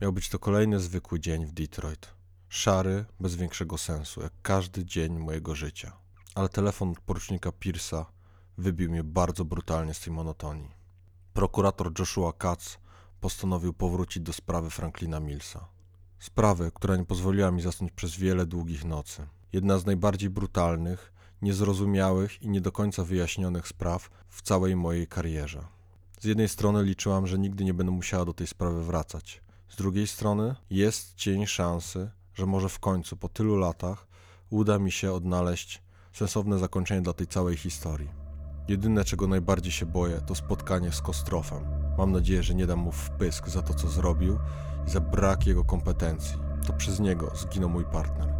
Miał być to kolejny zwykły dzień w Detroit. Szary, bez większego sensu, jak każdy dzień mojego życia. Ale telefon od porucznika Pierce'a wybił mnie bardzo brutalnie z tej monotonii. Prokurator Joshua Katz postanowił powrócić do sprawy Franklina Millsa. Sprawy, która nie pozwoliła mi zasnąć przez wiele długich nocy. Jedna z najbardziej brutalnych, niezrozumiałych i nie do końca wyjaśnionych spraw w całej mojej karierze. Z jednej strony liczyłam, że nigdy nie będę musiała do tej sprawy wracać. Z drugiej strony jest cień szansy, że może w końcu, po tylu latach, uda mi się odnaleźć sensowne zakończenie dla tej całej historii. Jedyne, czego najbardziej się boję, to spotkanie z Kostrofem. Mam nadzieję, że nie dam mu wpysk za to, co zrobił i za brak jego kompetencji. To przez niego zginął mój partner.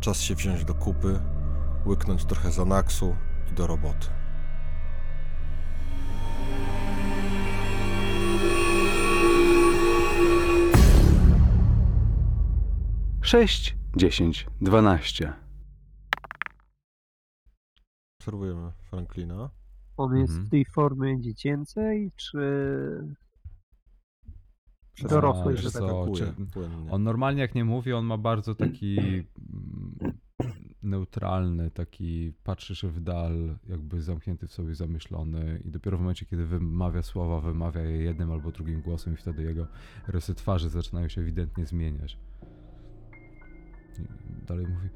Czas się wziąć do kupy, łyknąć trochę Zanaksu i do roboty. Sześć, dziesięć, dwanaście. Obserwujemy Franklina. On jest Mhm. w tej formie dziecięcej, czy dorosłej, wiesz że co, tak czy- płynnie. On normalnie jak nie mówi, on ma bardzo taki mm, neutralny, taki patrzy się w dal, jakby zamknięty w sobie, zamyślony i dopiero w momencie, kiedy wymawia słowa, wymawia je jednym albo drugim głosem i wtedy jego rysy twarzy zaczynają się ewidentnie zmieniać. I dalej mówi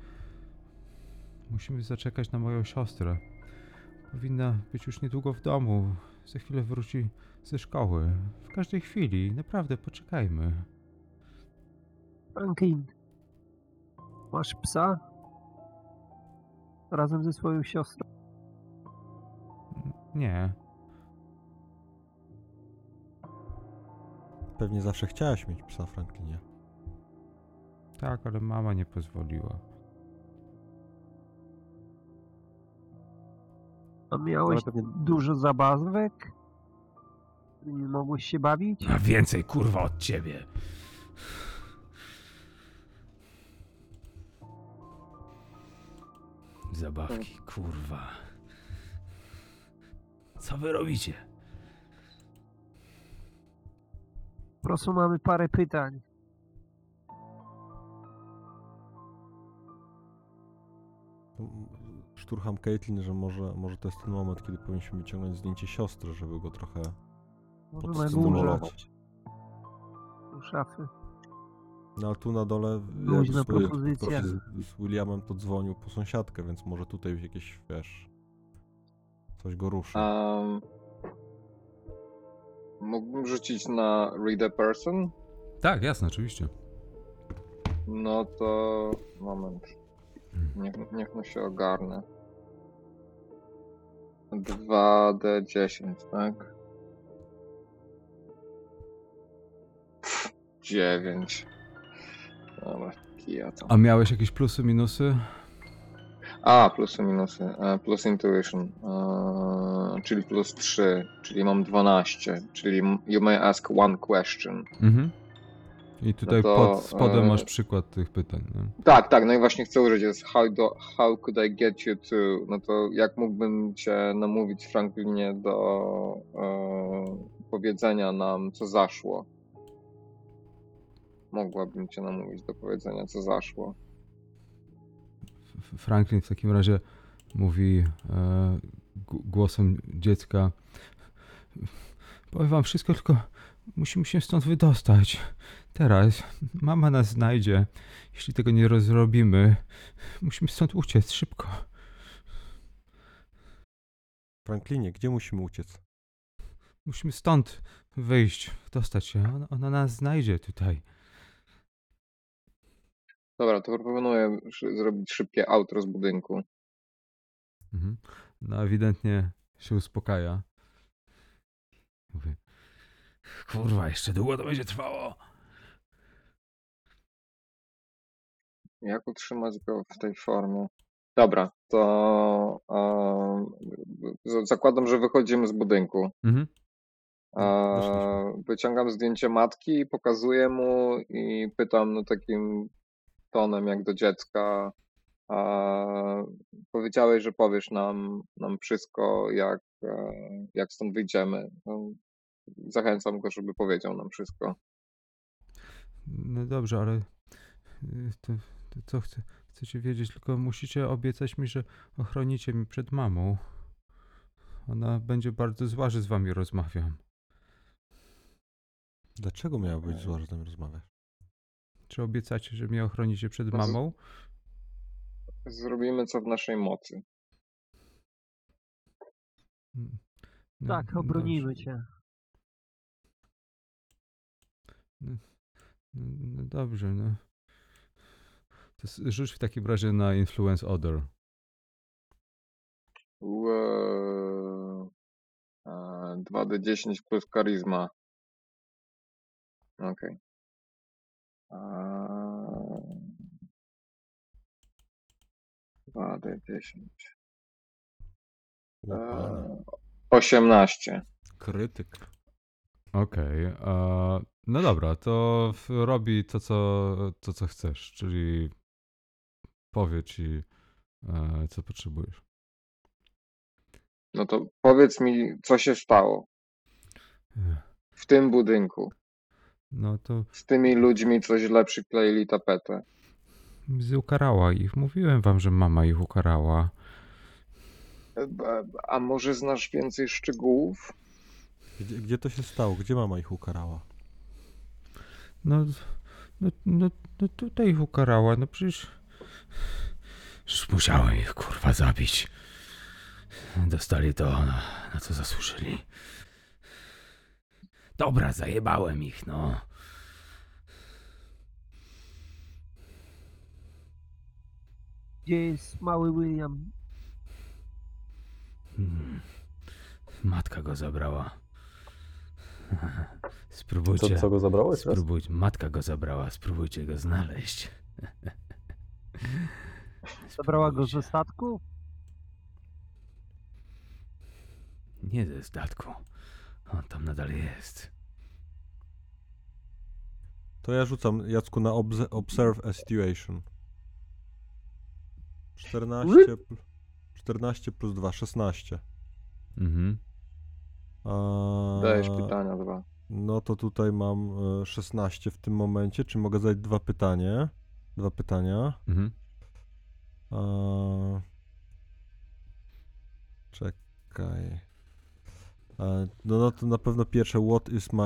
musimy zaczekać na moją siostrę. Powinna być już niedługo w domu. Za chwilę wróci ze szkoły. W każdej chwili. Naprawdę, poczekajmy. Franklin, masz psa? Razem ze swoją siostrą. Nie. Pewnie zawsze chciałaś mieć psa, Franklinie. Tak, ale mama nie pozwoliła. A miałeś pewnie- dużo zabawek? Nie mogłeś się bawić? A więcej kurwa od ciebie. Zabawki, kurwa. Co wy robicie? Po prostu mamy parę pytań. Szturcham Caitlin, że może, może to jest ten moment, kiedy powinniśmy wyciągnąć zdjęcie siostry, żeby go trochę podstymulować. U szafy. No ale tu na dole jak z- propozycja. z Williamem to dzwonił po sąsiadkę, więc może tutaj jakieś, wiesz, coś go ruszy. Um, mógłbym rzucić na Read a Person? Tak, jasne, oczywiście. No to moment. Niech, niech no się ogarnę. 2D10, tak? 9. Dobra, kija tam. A miałeś jakieś plusy, minusy? A, plusy, minusy. E, Plus intuition, e, czyli plus 3, czyli mam 12, czyli you may ask one question. Mhm. I tutaj to, pod spodem e, masz przykład tych pytań. Nie? Tak, tak, no i właśnie chcę użyć jest how, do, how could I get you to, no to jak mógłbym cię namówić Franklinie do e, powiedzenia nam, co zaszło. Mogłabym cię namówić do powiedzenia, co zaszło. Franklin w takim razie mówi e, głosem dziecka. Powiem wam wszystko, tylko musimy się stąd wydostać. Teraz mama nas znajdzie. Jeśli tego nie rozrobimy, musimy stąd uciec szybko. Franklinie, gdzie musimy uciec? Musimy stąd wyjść, dostać się. Ona, ona nas znajdzie tutaj. Dobra, to proponuję szy- zrobić szybkie outro z budynku. Mhm. No ewidentnie się uspokaja. Mówi. Kurwa, jeszcze długo to będzie trwało. Jak utrzymać go w tej formie? Dobra, to zakładam, że wychodzimy z budynku. Mhm. E, Wyszliśmy. wyciągam zdjęcie matki, pokazuję mu i pytam no, takim tonem jak do dziecka. E, powiedziałeś, że powiesz nam, nam wszystko, jak, e, jak stąd wyjdziemy. No, zachęcam go, żeby powiedział nam wszystko. No dobrze, ale y, to co chcę, chcecie wiedzieć? Tylko musicie obiecać mi, że ochronicie mnie przed mamą. Ona będzie bardzo zła, że z wami rozmawiam. Dlaczego miała być zła, że tam rozmawiasz? Czy obiecacie, że mnie ochronicie przed To z- mamą? Zrobimy co w naszej mocy. Mm, no, Tak, no obronimy dobrze. cię. No, no dobrze, no. To rzuć w takim razie na Influence Other. Wow. E, 2d10 plus charyzma. Okej. Eee, 2d10. Łopana. Eee, 18. Krytyk. Okej, a no dobra, to robi to co, to, co chcesz, czyli powie ci, e, co potrzebujesz. No to powiedz mi, co się stało w tym budynku. No to Z tymi ludźmi, co źle przykleili tapetę. z- ukarała ich. Mówiłem wam, że mama ich ukarała. E, A może znasz więcej szczegółów? Gdzie, gdzie to się stało? Gdzie mama ich ukarała? No, no, no, no tutaj ich ukarała, no przecież... Musiałem ich kurwa zabić. Dostali to, na, na co zasłużyli. Dobra, zajebałem ich, no. Gdzie jest mały William? Hmm. Matka go zabrała. Co, Spróbujcie. co go zabrałeś? Spróbujcie. Matka go zabrała, spróbujcie go znaleźć. Zabrała go ze statku? Nie ze statku. On tam nadal jest. To ja rzucam Jacku na obse- Observe a Situation. 14, pl- 14 plus 2, 16. Mhm. A, Dajesz pytania dwa. No to tutaj mam e, 16 w tym momencie. Czy mogę zadać dwa pytania? Dwa pytania. Mhm. A... Czekaj. No, no to na pewno pierwsze, what is my,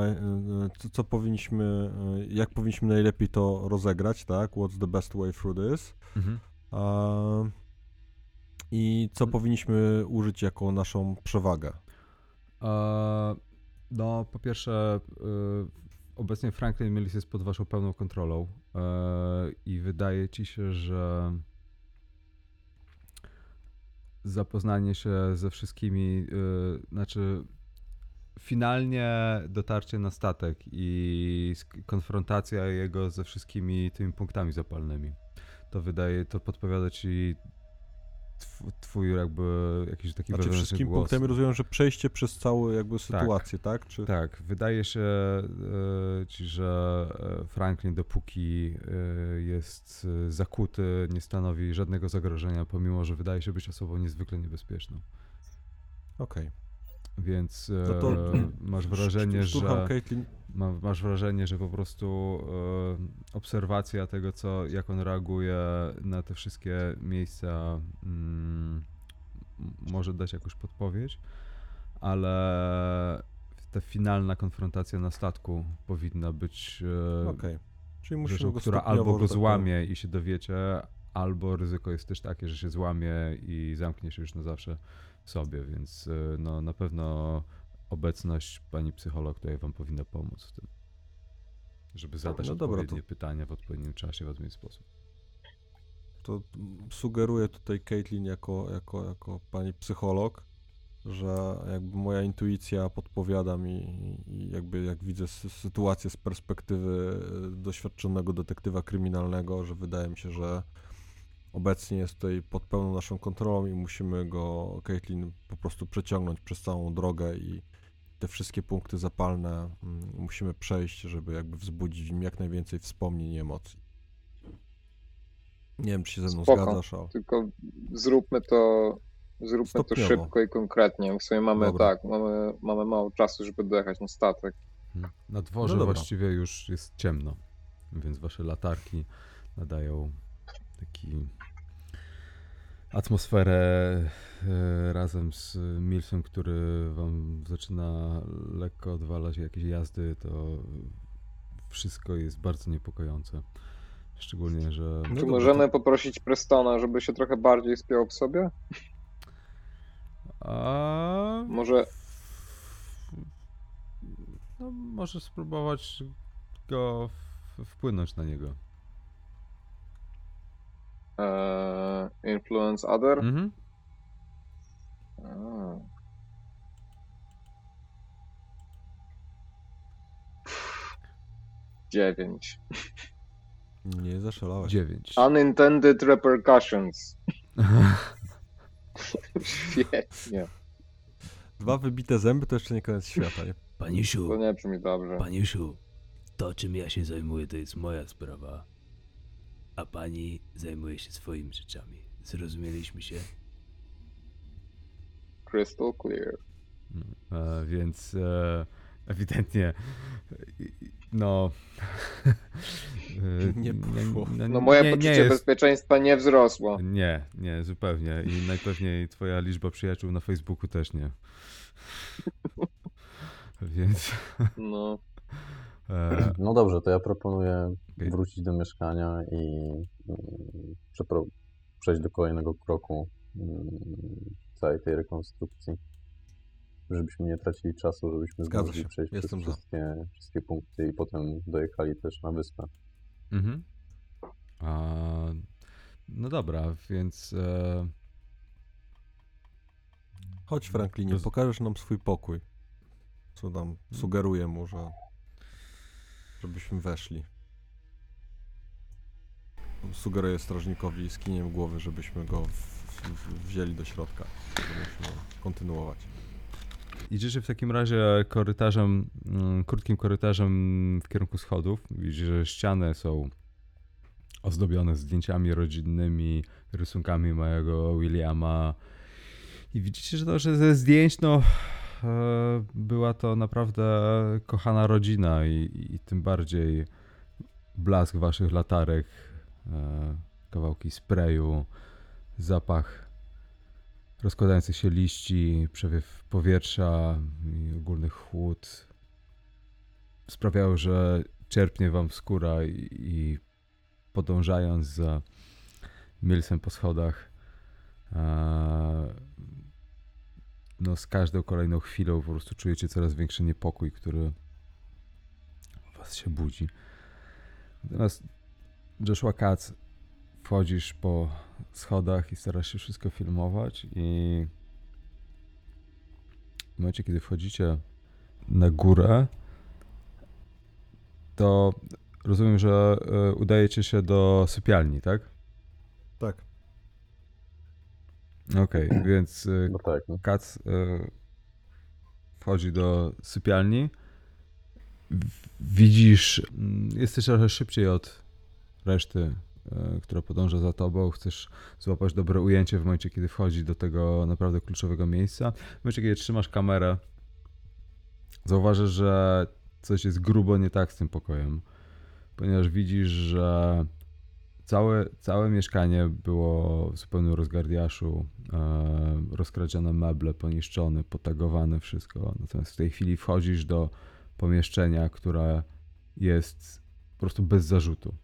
e, co, co powinniśmy, e, jak powinniśmy najlepiej to rozegrać, tak? What's the best way through this? Mhm. A, I co Mm. powinniśmy użyć jako naszą przewagę? E, no, po pierwsze, obecnie Franklin Mills jest pod waszą pełną kontrolą e, i wydaje ci się, że zapoznanie się ze wszystkimi, e, znaczy finalnie dotarcie na statek i konfrontacja jego ze wszystkimi tymi punktami zapalnymi. To wydaje, to podpowiada ci twój jakby jakiś taki Znaczy wszystkim głos. punktami rozumiem, że przejście przez całą jakby sytuację, tak? Czy... Tak, wydaje się e, ci, że e, Franklin dopóki e, jest zakuty, nie stanowi żadnego zagrożenia, pomimo, że wydaje się być osobą niezwykle niebezpieczną. Okej. Więc No to e, masz wrażenie, że masz wrażenie, że po prostu e, obserwacja tego, co, jak on reaguje na te wszystkie miejsca mm, może dać jakąś podpowiedź, ale ta finalna konfrontacja na statku powinna być e, okej. Czyli rzeczą, która albo go tak złamie i się dowiecie, albo ryzyko jest też takie, że się złamie i zamknie się już na zawsze sobie, więc e, no, na pewno obecność pani psycholog tutaj wam powinna pomóc w tym. Żeby zadać No dobra, to- odpowiednie pytania w odpowiednim czasie, w odpowiedni sposób. to sugeruję tutaj Caitlin jako, jako, jako pani psycholog, że jakby moja intuicja podpowiada mi i jakby jak widzę sy- sytuację z perspektywy e, doświadczonego detektywa kryminalnego, że wydaje mi się, że obecnie jest tutaj pod pełną naszą kontrolą i musimy go, Caitlin, po prostu przeciągnąć przez całą drogę i te wszystkie punkty zapalne mm, musimy przejść, żeby jakby wzbudzić w nim jak najwięcej wspomnień i emocji. Nie wiem, czy się ze mną Spoko. zgadzasz, ale... Tylko zróbmy to, zróbmy to Stopniowo. szybko i konkretnie. W sumie mamy Dobra. tak, mamy, mamy mało czasu, żeby dojechać na statek. Na dworze No właściwie już jest ciemno. więc wasze latarki nadają taki atmosferę e, razem z Milsem, który wam zaczyna lekko odwalać jakieś jazdy, to wszystko jest bardzo niepokojące. Szczególnie, że No Czy możemy to- poprosić Prestona, żeby się trochę bardziej spiął w sobie? A... Może No, możesz spróbować go wpłynąć na niego. E, influence other? Mhm. A. Dziewięć. Nie zaszalałeś. Dziewięć. Unintended repercussions. Świetnie. Dwa wybite zęby to jeszcze nie koniec świata, nie? To Paniusiu, nie brzmi dobrze. paniusiu, to czym ja się zajmuję to jest moja sprawa, a pani zajmuje się swoimi rzeczami. Zrozumieliśmy się? Crystal clear. E, więc e, ewidentnie no e, Nie poszło. No moje nie, poczucie nie jest, bezpieczeństwa nie wzrosło. Nie, nie, zupełnie. I najpewniej twoja liczba przyjaciół na Facebooku też nie. Więc No. E, No dobrze, to ja proponuję wrócić do mieszkania i przepro- przejść do kolejnego kroku mm, całej tej rekonstrukcji. Żebyśmy nie tracili czasu, żebyśmy Zgadza zdążyli się. przejść Jestem przez za. wszystkie, wszystkie punkty i potem dojechali też na wyspę. mhm. A, no dobra, więc e, Chodź Franklinie, Roz- pokażesz nam swój pokój. Co tam sugeruję mu, że żebyśmy weszli. Sugeruję strażnikowi skiniem głowy, żebyśmy go w, w, wzięli do środka. Żebyśmy kontynuować. Idziecie w takim razie korytarzem, mm, krótkim korytarzem w kierunku schodów. Widzicie, że ściany są ozdobione zdjęciami rodzinnymi, rysunkami małego Williama. I widzicie, że to, że ze zdjęć, no, była to naprawdę kochana rodzina i, i tym bardziej blask waszych latarek, e, kawałki sprayu, zapach rozkładających się liści, przewiew powietrza i ogólny chłód sprawiały, że czerpnie wam skóra i, i podążając za Milsem po schodach e, no z każdą kolejną chwilą po prostu czujecie coraz większy niepokój, który was się budzi. Natomiast Joshua Katz wchodzisz po schodach i starasz się wszystko filmować i w momencie, kiedy wchodzicie na górę, to rozumiem, że e, udajecie się do sypialni, tak? Tak. Okej, więc e, No tak, no. Kac e, wchodzi do sypialni. Widzisz, mm, jesteś trochę szybciej od reszty, e, która podąża za tobą. Chcesz złapać dobre ujęcie w momencie, kiedy wchodzi do tego naprawdę kluczowego miejsca. W momencie, kiedy trzymasz kamerę, zauważysz, że coś jest grubo nie tak z tym pokojem, ponieważ widzisz, że Całe, całe mieszkanie było w zupełnym rozgardiaszu, e, rozkradzione meble, poniszczone, potagowane, wszystko. Natomiast w tej chwili wchodzisz do pomieszczenia, które jest po prostu bez zarzutu.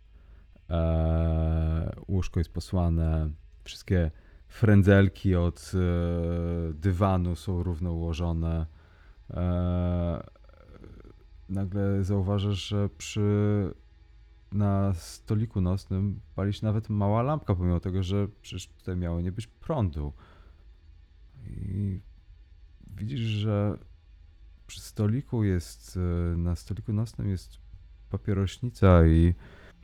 E, łóżko jest posłane, wszystkie frędzelki od e, dywanu są równo ułożone. E, nagle zauważasz, że przy na stoliku nocnym pali się nawet mała lampka, pomimo tego, że przecież tutaj miało nie być prądu. I widzisz, że przy stoliku jest, e, na stoliku nocnym jest papierośnica i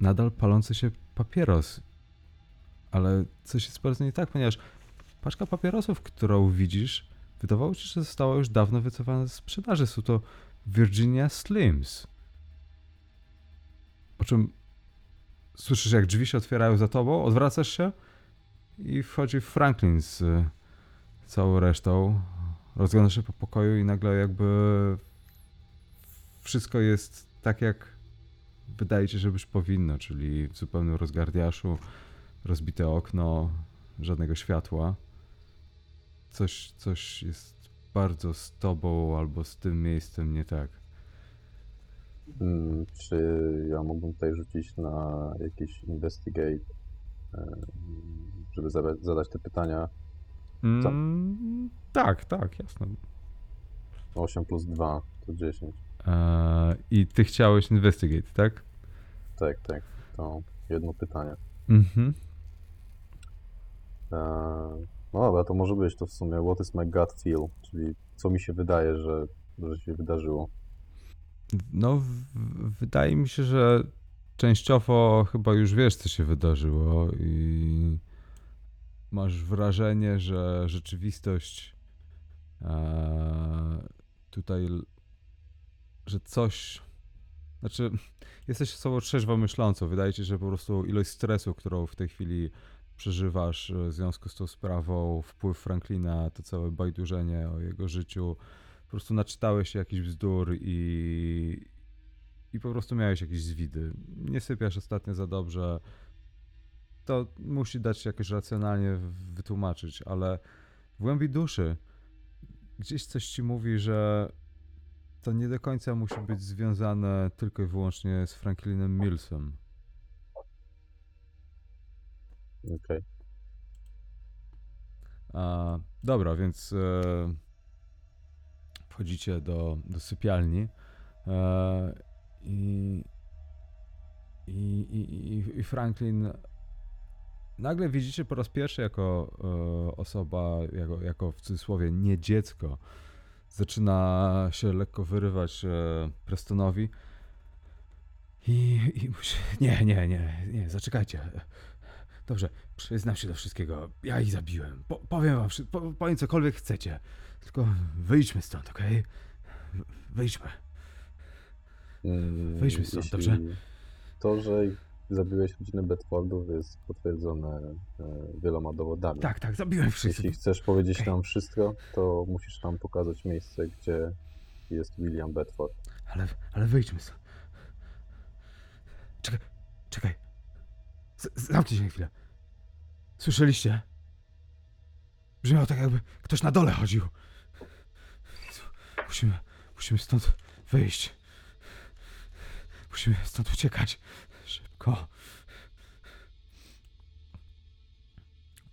nadal palący się papieros. Ale coś jest bardzo nie tak, ponieważ paczka papierosów, którą widzisz, wydawało ci się, że została już dawno wycofana z sprzedaży. Są to Virginia Slims. Po czym słyszysz, jak drzwi się otwierają za tobą, odwracasz się i wchodzi Franklin z y, całą resztą. Rozglądasz się po pokoju i nagle jakby wszystko jest tak, jak wydaje ci się, że już powinno, czyli w zupełnym rozgardiaszu, rozbite okno, żadnego światła. Coś, coś jest bardzo z tobą albo z tym miejscem nie tak. Mm, Czy ja mógłbym tutaj rzucić na jakiś investigate, e, żeby zada- zadać te pytania? Mm, tak, tak, jasne. 8 plus 2 to 10. Eee, I ty chciałeś investigate, tak? Tak, tak. To jedno pytanie. Mhm. E, No dobra, to może być to w sumie what is my gut feel, czyli co mi się wydaje, że, że się wydarzyło. No, wydaje mi się, że częściowo chyba już wiesz, co się wydarzyło i masz wrażenie, że rzeczywistość e, tutaj, że coś, znaczy jesteś osobą trzeźwo myślącą. Wydaje ci się, że po prostu ilość stresu, którą w tej chwili przeżywasz e, w związku z tą sprawą, wpływ Franklina, to całe bajdurzenie o jego życiu, prostu naczytałeś się jakiś bzdur i, i po prostu miałeś jakieś zwidy. Nie sypiasz ostatnio za dobrze. To musi dać się jakoś racjonalnie wytłumaczyć, ale w głębi duszy gdzieś coś ci mówi, że to nie do końca musi być związane tylko i wyłącznie z Franklinem Millsem. Okej. A, dobra, więc e, wchodzicie do, do sypialni e, i, i, i, i- Franklin nagle widzicie po raz pierwszy jako e, osoba, jako, jako w cudzysłowie nie dziecko, zaczyna się lekko wyrywać e, Prestonowi i, i musi, nie, nie, nie, nie, zaczekajcie. Dobrze, przyznam się do wszystkiego. Ja ich zabiłem. Po, powiem wam, po, powiem cokolwiek chcecie. Tylko wyjdźmy stąd, okej? W- Wyjdźmy. Mm, Wejdźmy stąd, jeśli dobrze? To, że zabiłeś rodzinę Bedfordów jest potwierdzone e, wieloma dowodami. Tak, tak, zabiłem wszystkich. Jeśli chcesz powiedzieć Okej. nam wszystko, to musisz nam pokazać miejsce, gdzie jest William Bedford. Ale, ale wyjdźmy stąd. Czekaj, czekaj. Zamknij się na chwilę. Słyszeliście? Brzmiało tak, jakby ktoś na dole chodził. Musimy, musimy stąd wyjść. Musimy stąd uciekać. Szybko.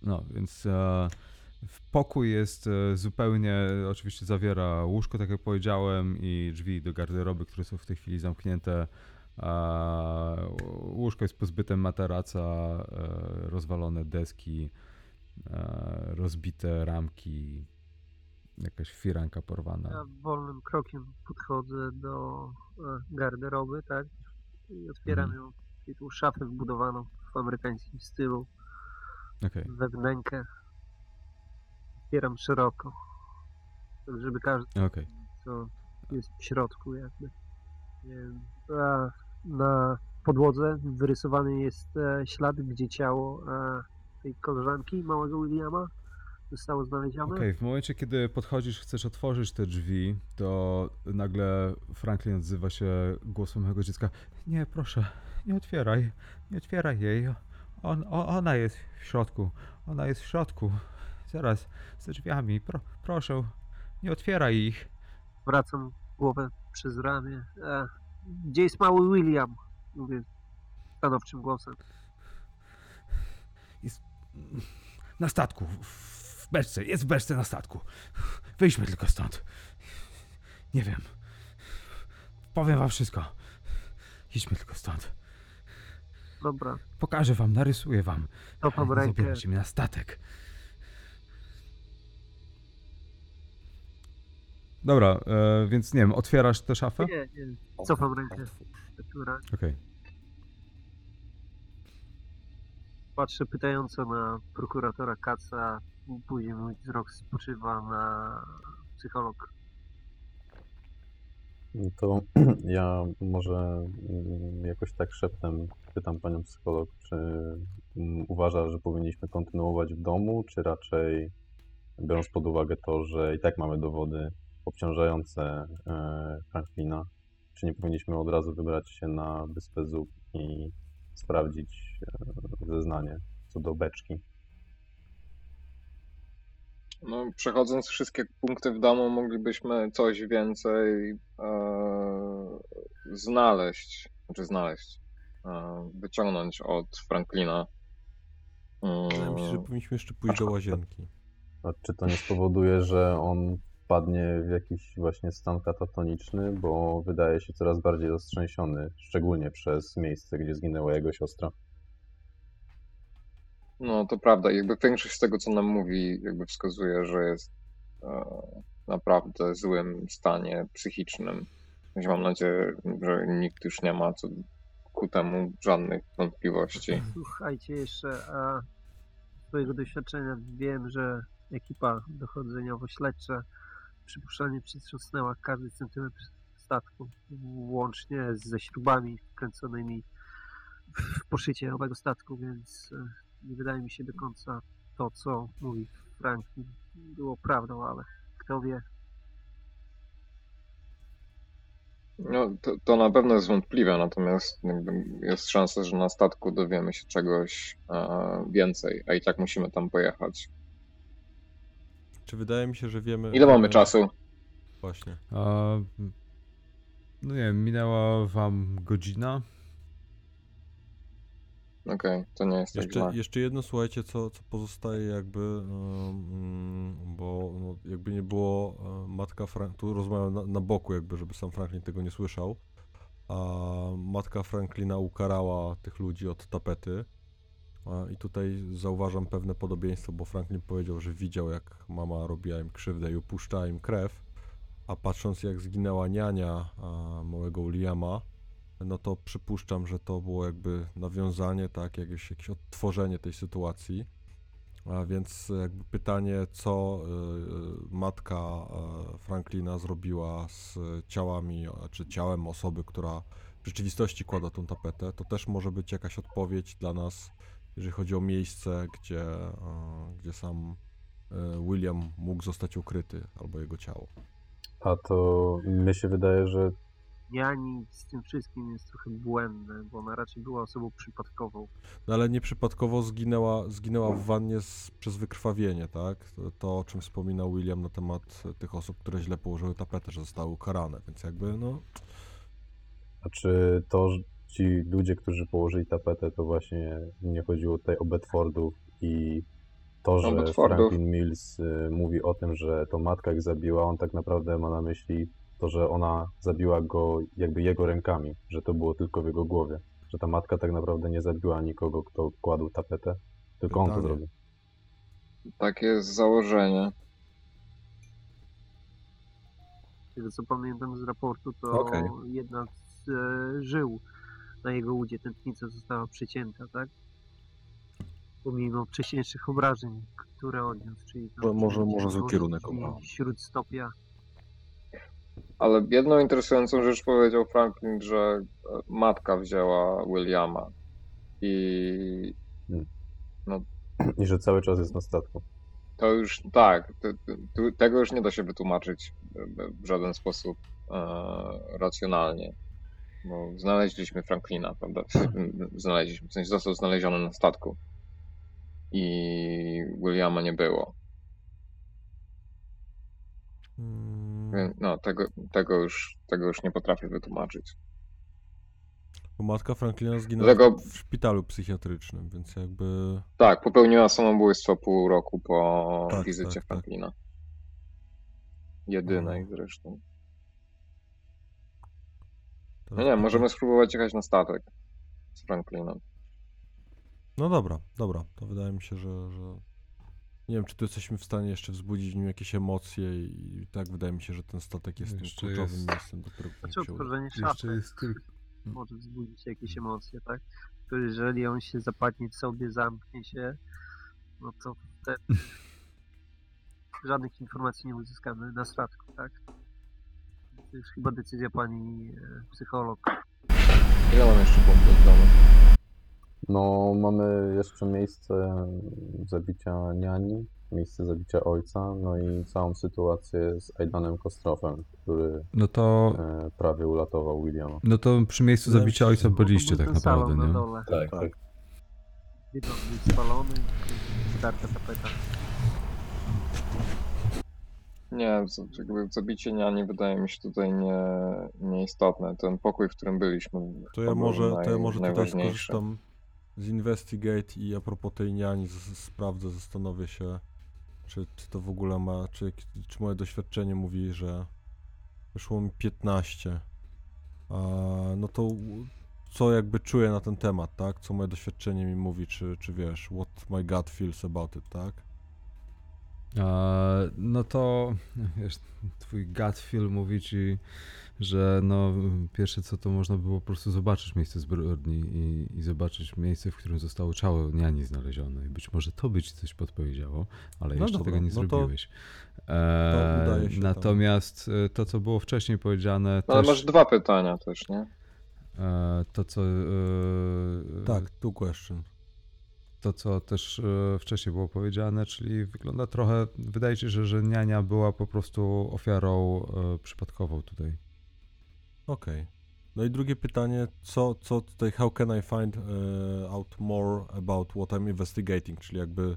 No, więc e, w pokój jest e, zupełnie, oczywiście zawiera łóżko, tak jak powiedziałem, i drzwi do garderoby, które są w tej chwili zamknięte. A, łóżko jest pozbyte materaca, e, rozwalone deski, e, rozbite ramki, jakaś firanka porwana. Ja wolnym krokiem podchodzę do e, garderoby, tak? I otwieram Mhm. ją. I tu szafę wbudowaną w amerykańskim stylu, Okej. we wnękę. Otwieram szeroko, tak żeby każdy, Okej. co jest w środku jakby. Nie wiem, A na podłodze wyrysowany jest e, ślad, gdzie ciało e, tej koleżanki, małego Williama, zostało znalezione. Okej, w momencie, kiedy podchodzisz, chcesz otworzyć te drzwi, to nagle Franklin odzywa się głosem mojego dziecka. Nie, proszę, nie otwieraj, nie otwieraj jej. On, o, ona jest w środku, ona jest w środku. Zaraz, za drzwiami, Pro, proszę, nie otwieraj ich. Wracam głowę przez ramię. E, gdzie jest mały William? Mówię stanowczym głosem. Na statku, w beczce, jest w beczce na statku. Wyjdźmy tylko stąd. Nie wiem. Powiem wam wszystko. Idźmy tylko stąd. Dobra, Pokażę wam, narysuję wam. Nie rękę. Zabierajcie mnie na statek. Dobra, e, więc nie wiem, otwierasz tę szafę? Nie, nie, cofam rękę. Która Okej. patrzę pytająco na prokuratora Kaca. Później mój wzrok spoczywa na psycholog. No To ja może mm, jakoś tak szeptem pytam panią psycholog, czy mm, uważa, że powinniśmy kontynuować w domu, czy raczej biorąc pod uwagę to, że i tak mamy dowody obciążające e, Franklina, czy nie powinniśmy od razu wybrać się na Wyspę Zub i sprawdzić e, zeznanie co do beczki. No, przechodząc wszystkie punkty w domu, moglibyśmy coś więcej e, znaleźć, znaczy znaleźć, e, wyciągnąć od Franklina. Wydaje mi się, że Mm, powinniśmy jeszcze pójść do łazienki. A czy to nie spowoduje, że on wpadnie w jakiś właśnie stan katatoniczny, bo wydaje się coraz bardziej roztrzęsiony, szczególnie przez miejsce, gdzie zginęła jego siostra? No, to prawda. Jakby większość z tego, co nam mówi, jakby wskazuje, że jest e, naprawdę złym stanie psychicznym. Więc mam nadzieję, że nikt już nie ma co ku temu żadnych wątpliwości. Słuchajcie jeszcze, a z swojego doświadczenia wiem, że ekipa dochodzeniowo-śledcza przypuszczalnie przetrząsnęła każdy centymetr statku, łącznie ze śrubami wkręconymi w poszycie owego statku, więc e, nie wydaje mi się do końca to, co mówi Franklin, było prawdą, ale kto wie. No, to, to na pewno jest wątpliwe, natomiast jest szansa, że na statku dowiemy się czegoś e, więcej, a i tak musimy tam pojechać. Czy wydaje mi się, że wiemy... Ile mamy czasu? Właśnie. A, no nie wiem, minęła wam godzina. Okej, to nie jest tak Jeszcze, źle. jeszcze jedno, słuchajcie, co, co pozostaje jakby, um, bo no, jakby nie było e, matka Frank, tu rozmawiam na, na boku jakby, żeby sam Franklin tego nie słyszał, a matka Franklina ukarała tych ludzi od tapety i tutaj zauważam pewne podobieństwo, bo Franklin powiedział, że widział jak mama robiła im krzywdę i upuszczała im krew, a patrząc jak zginęła niania małego Williama, no to przypuszczam, że to było jakby nawiązanie, tak, jakieś, jakieś odtworzenie tej sytuacji. A więc jakby pytanie, co y, matka y, Franklina zrobiła z ciałami, czy ciałem osoby, która w rzeczywistości kładła tą tapetę, to też może być jakaś odpowiedź dla nas, jeżeli chodzi o miejsce, gdzie, y, gdzie sam y, William mógł zostać ukryty, albo jego ciało. A to mi się wydaje, że Jani z tym wszystkim jest trochę błędne, bo ona raczej była osobą przypadkową. No ale nieprzypadkowo zginęła, zginęła w wannie z, przez wykrwawienie, tak? To, to, o czym wspominał William na temat tych osób, które źle położyły tapetę, że zostały ukarane, więc jakby no... A czy to, że ci ludzie, którzy położyli tapetę, to właśnie nie chodziło tutaj o Bedfordów i to, że. Franklin Mills y, mówi o tym, że to matka ich zabiła, on tak naprawdę ma na myśli to, że ona zabiła go jakby jego rękami, że to było tylko w jego głowie. Że ta matka tak naprawdę nie zabiła nikogo, kto kładł tapetę, tylko on to Pytanie. zrobił. Takie jest założenie. Z tego co pamiętam z raportu, to Okej. jedna z e, żył na jego udzie tętnica została przecięta, tak? Pomimo wcześniejszych obrażeń, które odniósł, czyli tam Może- może zły kierunek obrał. Śródstopia. Ale jedną interesującą rzecz powiedział Franklin, że e, matka wzięła Williama i I że cały czas jest na statku. to już tak, tego już nie da się wytłumaczyć w żaden sposób e, racjonalnie. Bo znaleźliśmy Franklina, prawda? Znaleźliśmy, w sensie został znaleziony na statku. I Williama nie było. Mm, Więc, No, tego, tego, już, tego już nie potrafię wytłumaczyć. bo matka Franklina zginęła Dlatego- w szpitalu psychiatrycznym, więc jakby... Tak, popełniła samobójstwo pół roku po Tak, wizycie tak, tak. Franklina. Jedynej zresztą. No nie, możemy spróbować jechać na statek z Franklinem. No dobra, dobra, to wydaje mi się, że, że... Nie wiem, czy tu jesteśmy w stanie jeszcze wzbudzić w nim jakieś emocje i, tak wydaje mi się, że ten statek jest tym Jeszcze kluczowym jest- miejscem, do którego Znaczy musimy się udać. otworzenie Jeszcze szafy jest tylko... może wzbudzić jakieś emocje, tak? To jeżeli on się zapadnie w sobie, zamknie się, no to wtedy żadnych informacji nie uzyskamy na statku, tak? To już chyba decyzja pani e, psycholog. Ile mam jeszcze punktów w domu? No, mamy jeszcze miejsce zabicia niani, miejsce zabicia ojca, no i całą sytuację z Aidanem Kostrofem, który No to, e, prawie uratował Williama. no to przy miejscu mi zabicia ojca No byliście tak naprawdę, na nie? dole. Tak, tak. Widok był spalony, zdarta tapeta. Nie, jakby zabicie niani wydaje mi się tutaj nie, nieistotne. Ten pokój, w którym byliśmy. To ja może, to ja naj- może tutaj skorzystam z Investigate i a propos tej niani z- sprawdzę, zastanowię się, czy, czy to w ogóle ma, czy, czy moje doświadczenie mówi, że wyszło mi 15. A, no to co jakby czuję na ten temat, tak? Co moje doświadczenie mi mówi, czy, czy wiesz, what my gut feels about it, tak? No to wiesz, twój gut feel mówi ci, że no pierwsze co to można było po prostu zobaczyć miejsce zbrodni i, i zobaczyć miejsce, w którym zostało ciało niani znalezione. I być może to by ci coś podpowiedziało, ale No jeszcze dobra, tego nie no to- zrobiłeś. E, udaje się natomiast e, to, co było wcześniej powiedziane, No, ale też, masz dwa pytania też, nie? e, to, co e, Tak, tu question. To, co też e, wcześniej było powiedziane, czyli wygląda trochę, wydaje się, że, że niania była po prostu ofiarą e, przypadkową tutaj. Okej. No i drugie pytanie, co, co tutaj, how can I find e, out more about what I'm investigating, czyli jakby,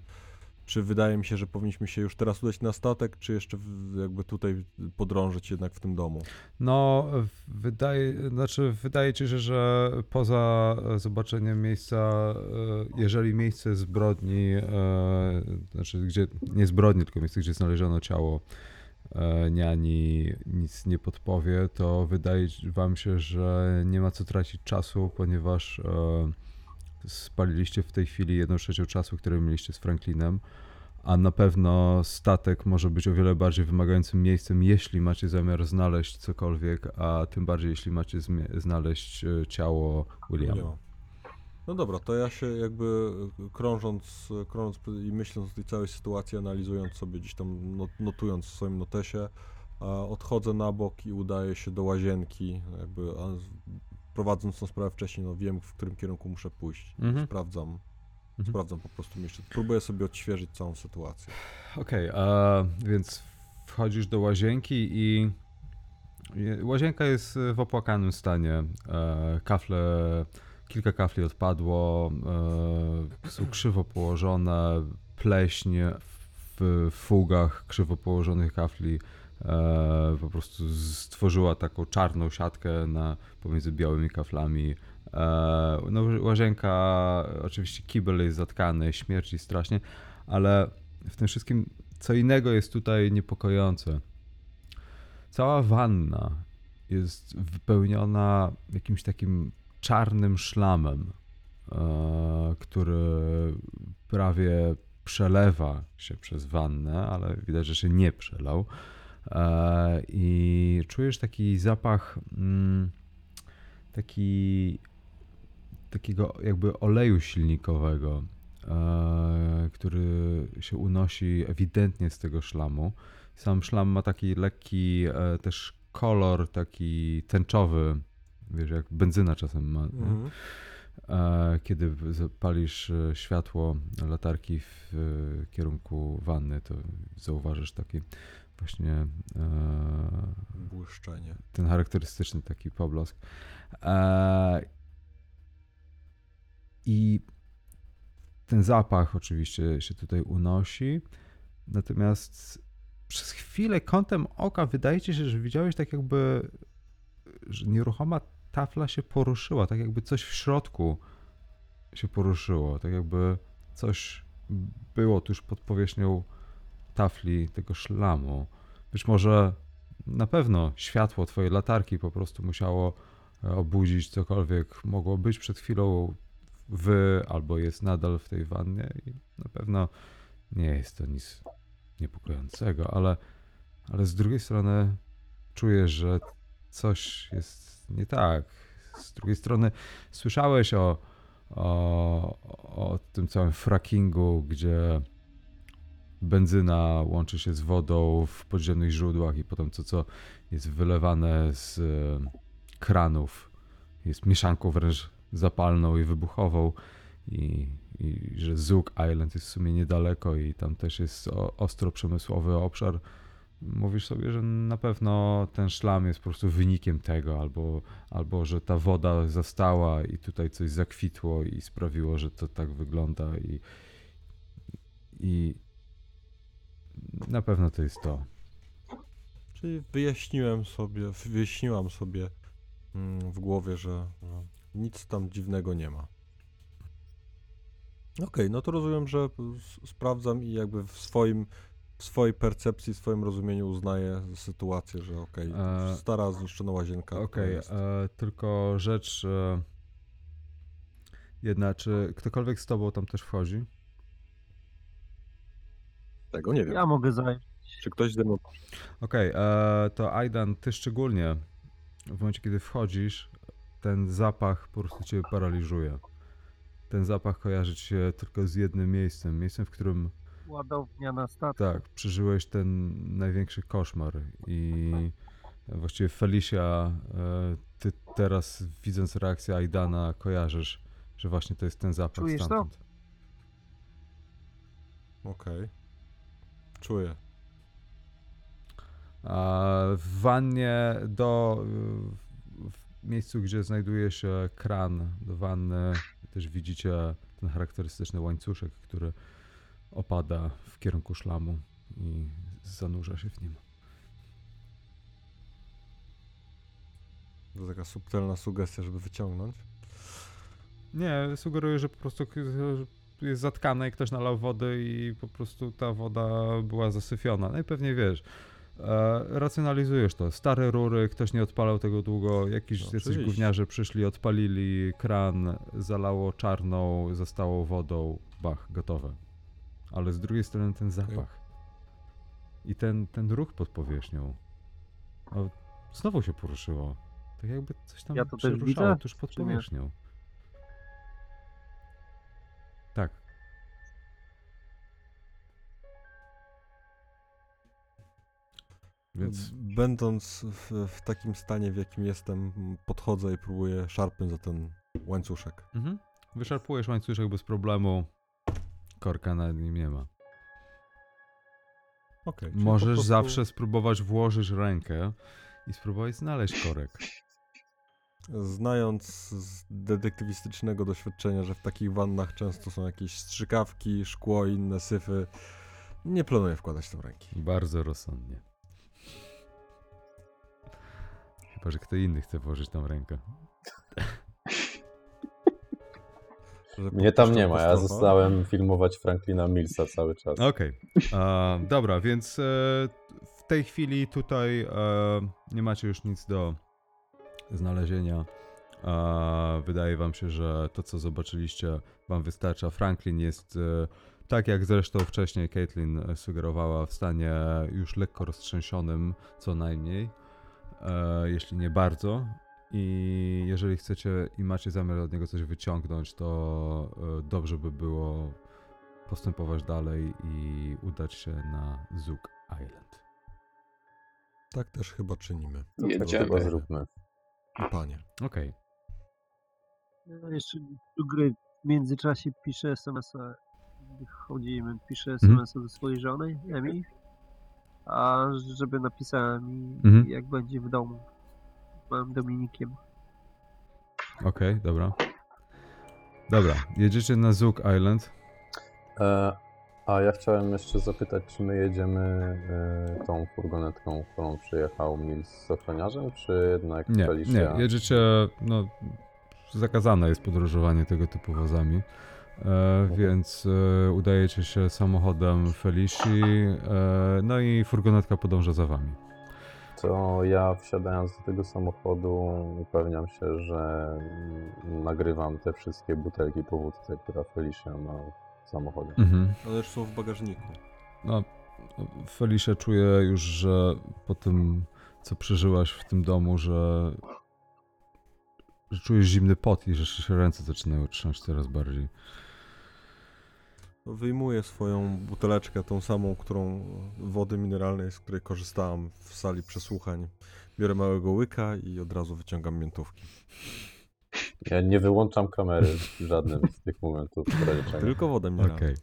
czy wydaje mi się, że powinniśmy się już teraz udać na statek, czy jeszcze jakby tutaj podrążyć jednak w tym domu? No, wydaje, znaczy, wydaje ci się, że poza zobaczeniem miejsca, e, jeżeli miejsce zbrodni, e, znaczy gdzie, nie zbrodni, tylko miejsce, gdzie znaleziono ciało e, niani nic nie podpowie, to wydaje wam się, że nie ma co tracić czasu, ponieważ spaliliście w tej chwili jedną trzecią czasu, który mieliście z Franklinem, a na pewno statek może być o wiele bardziej wymagającym miejscem, jeśli macie zamiar znaleźć cokolwiek, a tym bardziej jeśli macie znaleźć e, ciało Williama. No dobra, to ja się jakby e, krążąc, e, krążąc i myśląc o tej całej sytuacji, analizując sobie gdzieś tam, not- notując w swoim notesie, odchodzę na bok i udaję się do łazienki, jakby prowadząc tą sprawę wcześniej, no wiem w którym kierunku muszę pójść. Mhm. Sprawdzam, Mhm. sprawdzam po prostu jeszcze, próbuję sobie odświeżyć całą sytuację. Okej, a więc wchodzisz do łazienki i łazienka jest w opłakanym stanie. E, Kafle, kilka kafli odpadło, e, są krzywo położone, pleśń w fugach krzywo położonych kafli po prostu stworzyła taką czarną siatkę na, pomiędzy białymi kaflami. E, no, łazienka, oczywiście kibel jest zatkany, śmierci strasznie, ale w tym wszystkim co innego jest tutaj niepokojące. Cała wanna jest wypełniona jakimś takim czarnym szlamem, e, który prawie przelewa się przez wannę, ale widać, że się nie przelał. E, I czujesz taki zapach mm, taki takiego jakby oleju silnikowego, e, który się unosi ewidentnie z tego szlamu. Sam szlam ma taki lekki e, też kolor, taki tęczowy, wiesz, jak benzyna czasem ma. Mhm. Kiedy zapalisz e, światło latarki w kierunku wanny, to zauważysz taki właśnie e, Błyszczenie. ten charakterystyczny taki poblask. E, I ten zapach oczywiście się tutaj unosi, natomiast przez chwilę kątem oka wydaje ci się, że widziałeś tak jakby, że nieruchoma tafla się poruszyła, tak jakby coś w środku się poruszyło, tak jakby coś było tuż pod powierzchnią tafli tego szlamu. Być może na pewno światło twojej latarki po prostu musiało e, obudzić cokolwiek mogło być przed chwilą w albo jest nadal w tej wannie i na pewno nie jest to nic niepokojącego, ale, ale z drugiej strony czujesz, że coś jest nie tak. Z drugiej strony słyszałeś o, o, o tym całym frackingu, gdzie benzyna łączy się z wodą w podziemnych źródłach i potem to, co jest wylewane z e, kranów, jest mieszanką wręcz zapalną i wybuchową. i, i że Zug Island jest w sumie niedaleko i tam też jest ostro przemysłowy obszar, mówisz sobie, że na pewno ten szlam jest po prostu wynikiem tego, albo, albo że ta woda zastała i tutaj coś zakwitło i sprawiło, że to tak wygląda i, i na pewno to jest to. Czyli wyjaśniłem sobie, wyjaśniłam sobie mm, w głowie, że, że nic tam dziwnego nie ma. Okej, no to rozumiem, że sprawdzam i jakby w swoim, w swojej percepcji, w swoim rozumieniu uznaję sytuację, że okej, E, stara zniszczona łazienka. Okej, jest- e, tylko rzecz e, jedna, czy ktokolwiek z tobą tam też wchodzi? Tego nie wiem. Ja mogę zająć. Czy ktoś ze mną... Okej, e, to Aidan, ty szczególnie w momencie, kiedy wchodzisz, ten zapach po prostu cię paraliżuje. Ten zapach kojarzy ci się tylko z jednym miejscem, miejscem, w którym Ładownia na statku. tak, przeżyłeś ten największy koszmar i właściwie Felicia, e, ty teraz widząc reakcję Aidana kojarzysz, że właśnie to jest ten zapach Czujesz to? stamtąd. Okej. Czuję. W wannie do. w miejscu, gdzie znajduje się kran do wanny, też widzicie ten charakterystyczny łańcuszek, który opada w kierunku szlamu i zanurza się w nim. To taka subtelna sugestia, żeby wyciągnąć. Nie, sugeruję, że po prostu jest zatkane i ktoś nalał wody i po prostu ta woda była zasyfiona. No i pewnie wiesz. E, racjonalizujesz to. Stare rury, ktoś nie odpalał tego długo, jakiś No, jacyś gówniarze przyszli, odpalili kran, zalało czarną, zastało wodą, bach, gotowe. Ale z drugiej strony ten zapach i ten, ten ruch pod powierzchnią. O, znowu się poruszyło. Tak jakby coś tam Ja przeruszało widzę, tuż pod powierzchnią. Więc Będąc w, w takim stanie, w jakim jestem, podchodzę i próbuję szarpnąć za ten łańcuszek. mhm. wyszarpujesz łańcuszek bez problemu. Korka na nim nie ma. Po Możesz prostu- zawsze spróbować włożyć rękę i spróbować znaleźć korek. Znając z detektywistycznego doświadczenia, że w takich wannach często są jakieś strzykawki, szkło i inne syfy, nie planuję wkładać tam ręki. Bardzo rozsądnie. Chyba, że kto inny chce włożyć tam rękę. Mnie tam nie ma, ja zostałem filmować Franklina Millsa cały czas. Okej. E, Dobra, więc e, w tej chwili tutaj e, nie macie już nic do znalezienia. E, Wydaje wam się, że to, co zobaczyliście, wam wystarcza. Franklin jest, e, tak jak zresztą wcześniej Caitlin sugerowała, w stanie już lekko roztrzęsionym, co najmniej, jeśli nie bardzo. I jeżeli chcecie i macie zamiar od niego coś wyciągnąć, to e, dobrze by było postępować dalej i udać się na Zug Island. Tak też chyba czynimy. Tak Jedziemy. chyba zróbmy. Panie. Okej. No, jeszcze do gry w międzyczasie piszę SMS-a. Chodzimy, piszę Mhm. SMS-a do swojej żony, Emi. A żeby napisała mi, Mhm. jak będzie w domu. Mam Dominikiem. Okej, dobra. Dobra, jedziecie na Zug Island. E, a ja chciałem jeszcze zapytać, czy my jedziemy e, tą furgonetką, którą przyjechał Mills z ochroniarzem, czy jednak Nie, Felicia? nie, jedziecie, no, zakazane jest podróżowanie tego typu wozami, e, więc e, udajecie się samochodem Felici, e, no i furgonetka podąża za wami. To ja wsiadając do tego samochodu upewniam się, że nagrywam te wszystkie butelki po wódce, która Felicia ma w samochodzie. Mhm. One już są w bagażniku. No, Felicia czuje już, że po tym, co przeżyłaś w tym domu, że, że czujesz zimny pot i że się ręce zaczynają trząść coraz bardziej. Wyjmuję swoją buteleczkę, tą samą, którą wody mineralnej, z której korzystałam w sali przesłuchań. Biorę małego łyka i od razu wyciągam miętówki. Ja nie wyłączam kamery w żadnym z tych momentów. Tylko wodę mi Okej.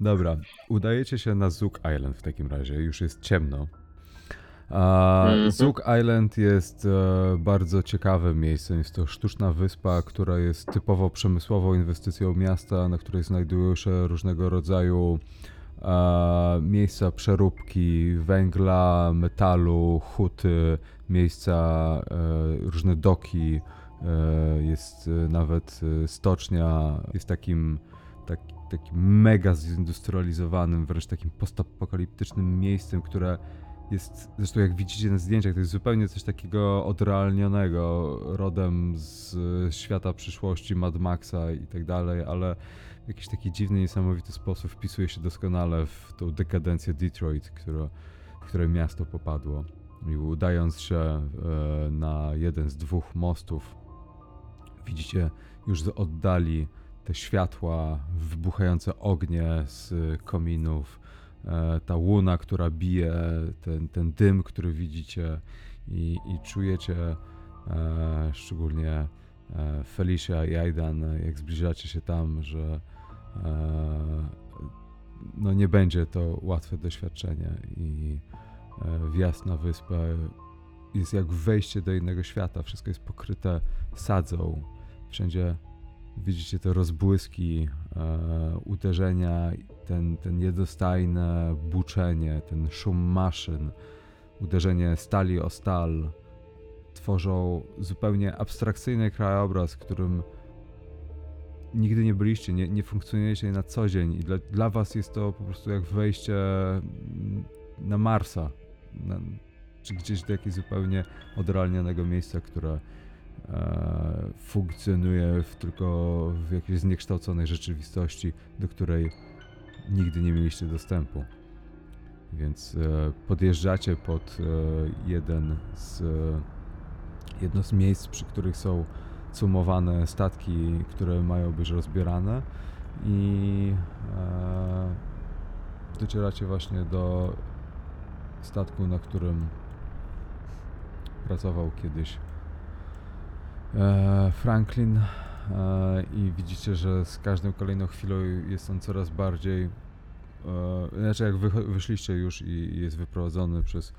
Dobra, udajecie się na Zook Island w takim razie, już jest ciemno. A. Zook Island jest e, bardzo ciekawym miejscem. Jest to sztuczna wyspa, która jest typowo przemysłową inwestycją miasta, na której znajdują się różnego rodzaju e, miejsca przeróbki węgla, metalu, huty, miejsca, e, różne doki. Jest nawet stocznia, jest takim tak, takim mega zindustrializowanym, wręcz takim postapokaliptycznym miejscem, które jest, zresztą jak widzicie na zdjęciach, to jest zupełnie coś takiego odrealnionego, rodem z świata przyszłości, Mad Maxa i tak dalej, ale w jakiś taki dziwny, niesamowity sposób wpisuje się doskonale w tą dekadencję Detroit, która, w które miasto popadło. I udając się e, na jeden z dwóch mostów, widzicie już z oddali te światła, wybuchające ognie z kominów, ta łuna, która bije, ten, ten dym, który widzicie i, i czujecie, e, szczególnie e, Felicia i Aidan, jak zbliżacie się tam, że e, no nie będzie to łatwe doświadczenie i e, wjazd na wyspę jest jak wejście do innego świata. Wszystko jest pokryte sadzą. Wszędzie widzicie te rozbłyski, e, uderzenia, ten, ten jednostajne buczenie, ten szum maszyn, uderzenie stali o stal. Tworzą zupełnie abstrakcyjny krajobraz, którym nigdy nie byliście, nie, nie funkcjonujecie na co dzień i dla, dla was jest to po prostu jak wejście mm, na Marsa, na, czy gdzieś do jakiegoś zupełnie odrealnionego miejsca, które e, funkcjonuje w, tylko w jakiejś zniekształconej rzeczywistości, do której nigdy nie mieliście dostępu. Więc e, podjeżdżacie pod e, jeden z, e, jedno z miejsc, przy których są cumowane statki, które mają być rozbierane i docieracie właśnie do statku, na którym pracował kiedyś Franklin i widzicie, że z każdą kolejną chwilą jest on coraz bardziej e, znaczy jak wy, wyszliście już i, i jest wyprowadzony przez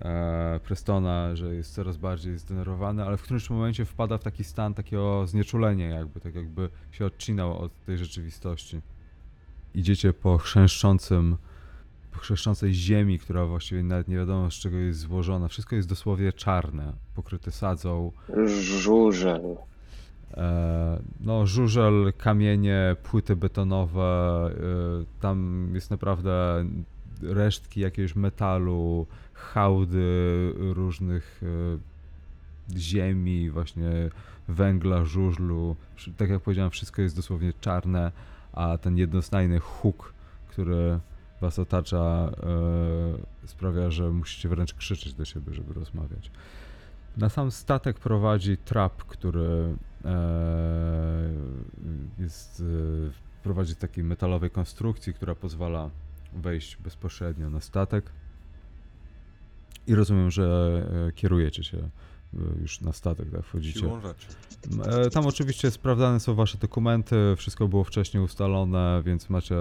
e, Prestona, że jest coraz bardziej zdenerwowany, ale w którymś momencie wpada w taki stan takiego znieczulenia jakby, tak jakby się odcinał od tej rzeczywistości. Idziecie po chrzęszczącym po chrzęszczącej ziemi, która właściwie nawet nie wiadomo z czego jest złożona. Wszystko jest dosłownie czarne, pokryte sadzą. Żurzel. E, no, żużel, kamienie, płyty betonowe, e, tam jest naprawdę resztki jakiegoś metalu, hałdy różnych e, ziemi, właśnie węgla, żużlu. Tak jak powiedziałem, wszystko jest dosłownie czarne, a ten jednostajny huk, który was otacza, sprawia, że musicie wręcz krzyczeć do siebie, żeby rozmawiać. Na sam statek prowadzi trap, który jest, e, prowadzi takiej metalowej konstrukcji, która pozwala wejść bezpośrednio na statek. I rozumiem, że e, kierujecie się e, już na statek, tak? Wchodzicie. Tam oczywiście sprawdzane są wasze dokumenty, wszystko było wcześniej ustalone, więc macie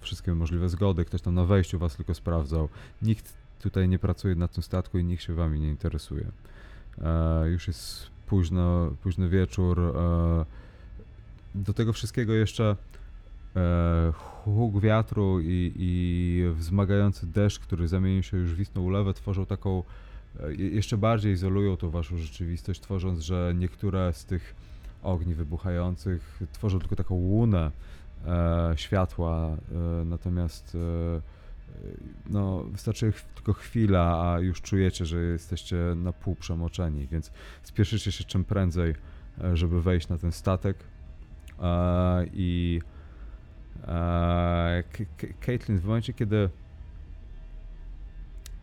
wszystkie możliwe zgody. Ktoś tam na wejściu was tylko sprawdzał. Nikt tutaj nie pracuje na tym statku i nikt się wami nie interesuje. Już jest późno, późny wieczór. E, do tego wszystkiego jeszcze e, huk wiatru i, i wzmagający deszcz, który zamienił się już w istną ulewę, tworzą taką e, je- jeszcze bardziej izolują tą waszą rzeczywistość, tworząc, że niektóre z tych ogni wybuchających tworzą tylko taką łunę światła, natomiast no, wystarczy tylko chwila, a już czujecie, że jesteście na pół przemoczeni, więc spieszycie się czym prędzej, e, żeby wejść na ten statek e, i e, Caitlin, w momencie, kiedy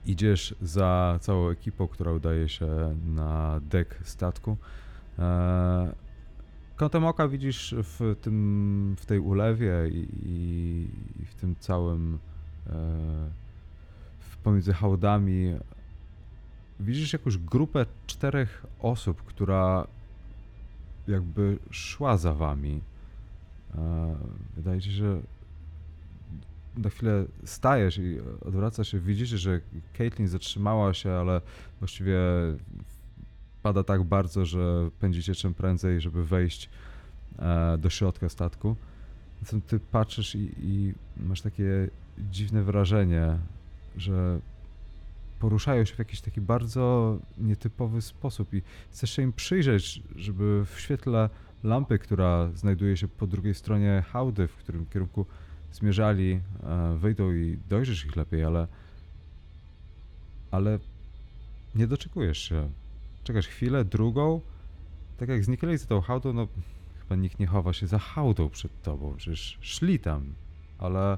idziesz za całą ekipą, która udaje się na dek statku. Kątem oka widzisz w, tym, w tej ulewie i, i, w tym całym pomiędzy hałdami widzisz jakąś grupę czterech osób, która jakby szła za wami. E, wydaje się, że na chwilę stajesz i odwracasz się, widzicie, że Caitlin zatrzymała się, ale właściwie pada tak bardzo, że pędzicie czym prędzej, żeby wejść e, do środka statku. Zatem ty patrzysz i, i masz takie dziwne wrażenie, że poruszają się w jakiś taki bardzo nietypowy sposób i chcesz się im przyjrzeć, żeby w świetle lampy, która znajduje się po drugiej stronie hałdy, w którym kierunku zmierzali, e, wyjdą i dojrzysz ich lepiej, ale ale nie doczekujesz się. Czekasz chwilę, drugą, tak jak zniknęli za tą hałdą, no chyba nikt nie chowa się za hałdą przed tobą, przecież szli tam, ale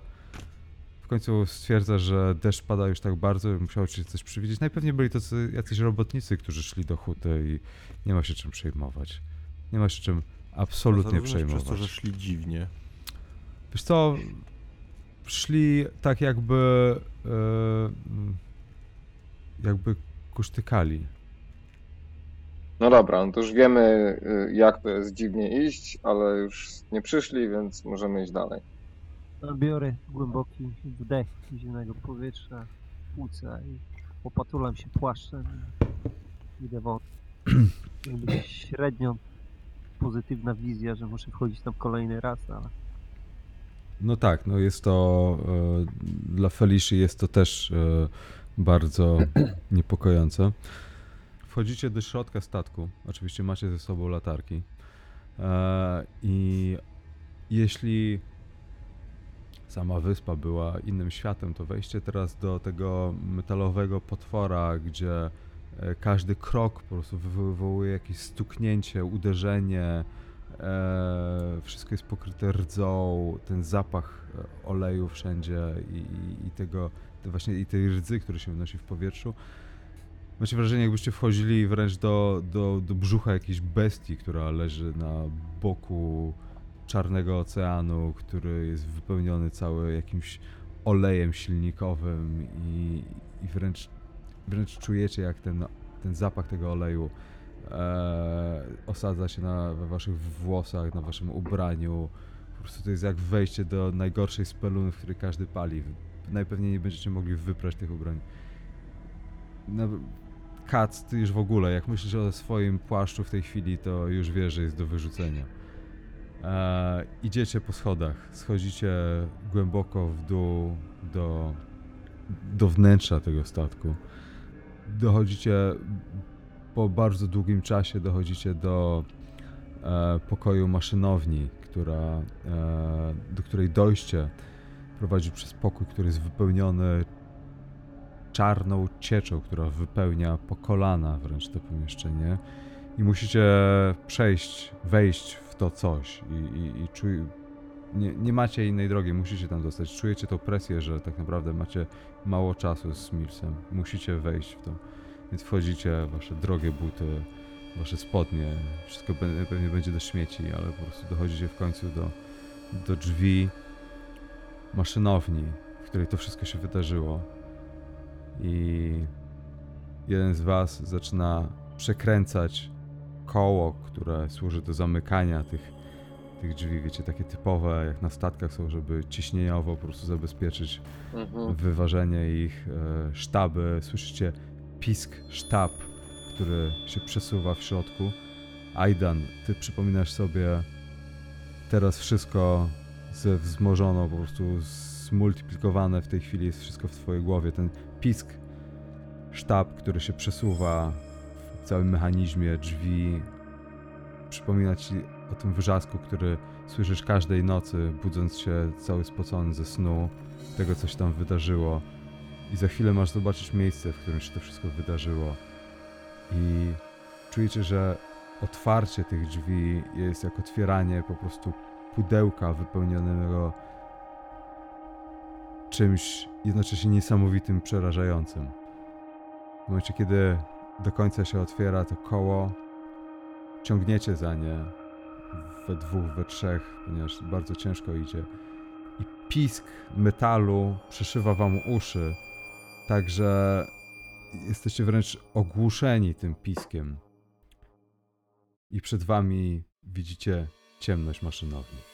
końcu stwierdza, że deszcz pada już tak bardzo, ci się coś przywidzieć. Najpewniej byli to jacyś robotnicy, którzy szli do huty i nie ma się czym przejmować. Nie ma się czym absolutnie przejmować. przez to, że szli dziwnie. Wiesz co, szli tak jakby e, jakby kusztykali. No dobra, no to już wiemy, y, jak to jest dziwnie iść, ale już nie przyszli, więc możemy iść dalej. Biorę głęboki wdech zimnego powietrza płuca i opatulam się płaszczem i idę wąt. Jakby średnio pozytywna wizja, że muszę wchodzić tam kolejny raz, ale No tak, no jest to e, dla Feliszy jest to też e, bardzo niepokojące. Wchodzicie do środka statku. Oczywiście macie ze sobą latarki. E, I jeśli sama wyspa była innym światem, to wejście teraz do tego metalowego potwora, gdzie e, każdy krok po prostu wywołuje jakieś stuknięcie, uderzenie, E, wszystko jest pokryte rdzą, ten zapach e, oleju wszędzie i, i, i tego, te właśnie i tej rdzy, który się unosi w powietrzu. Macie wrażenie, jakbyście wchodzili wręcz do, do, do brzucha jakiejś bestii, która leży na boku czarnego oceanu, który jest wypełniony cały jakimś olejem silnikowym i, i wręcz, wręcz czujecie, jak ten, ten zapach tego oleju e, osadza się na, we waszych włosach, na waszym ubraniu. Po prostu to jest jak wejście do najgorszej speluny, w której każdy pali. Najpewniej nie będziecie mogli wyprać tych ubrań. No, Kac, ty już w ogóle, jak myślisz o swoim płaszczu w tej chwili, to już wiesz, że jest do wyrzucenia. E, idziecie po schodach, schodzicie głęboko w dół do, do wnętrza tego statku. Dochodzicie po bardzo długim czasie dochodzicie do e, pokoju maszynowni, która, e, do której dojście prowadzi przez pokój, który jest wypełniony czarną cieczą, która wypełnia po kolana wręcz to pomieszczenie. I musicie przejść, wejść w to coś i, i, i czuj, nie, nie macie innej drogi, musicie tam dostać. Czujecie tą presję, że tak naprawdę macie mało czasu z Milsem. Musicie wejść w to. Więc wchodzicie, wasze drogie buty, wasze spodnie, wszystko pe- pewnie będzie do śmieci, ale po prostu dochodzicie w końcu do, do drzwi maszynowni, w której to wszystko się wydarzyło. I jeden z was zaczyna przekręcać koło, które służy do zamykania tych, tych drzwi, wiecie, takie typowe, jak na statkach są, żeby ciśnieniowo po prostu zabezpieczyć Mhm. wyważenie ich, e, sztaby. Słyszycie pisk sztab, który się przesuwa w środku. Aidan, ty przypominasz sobie teraz wszystko ze wzmożono, po prostu zmultiplikowane w tej chwili jest wszystko w twojej głowie. Ten pisk sztab, który się przesuwa całym mechanizmie drzwi, przypomina ci o tym wrzasku, który słyszysz każdej nocy, budząc się cały spocony ze snu, tego, co się tam wydarzyło. I za chwilę masz zobaczyć miejsce, w którym się to wszystko wydarzyło. I czujecie, że otwarcie tych drzwi jest jak otwieranie po prostu pudełka wypełnionego czymś jednocześnie niesamowitym, przerażającym. W momencie, kiedy do końca się otwiera to koło, ciągniecie za nie we dwóch, we trzech, ponieważ bardzo ciężko idzie. I pisk metalu przeszywa wam uszy, także jesteście wręcz ogłuszeni tym piskiem. I przed wami Widzicie ciemność maszynowni.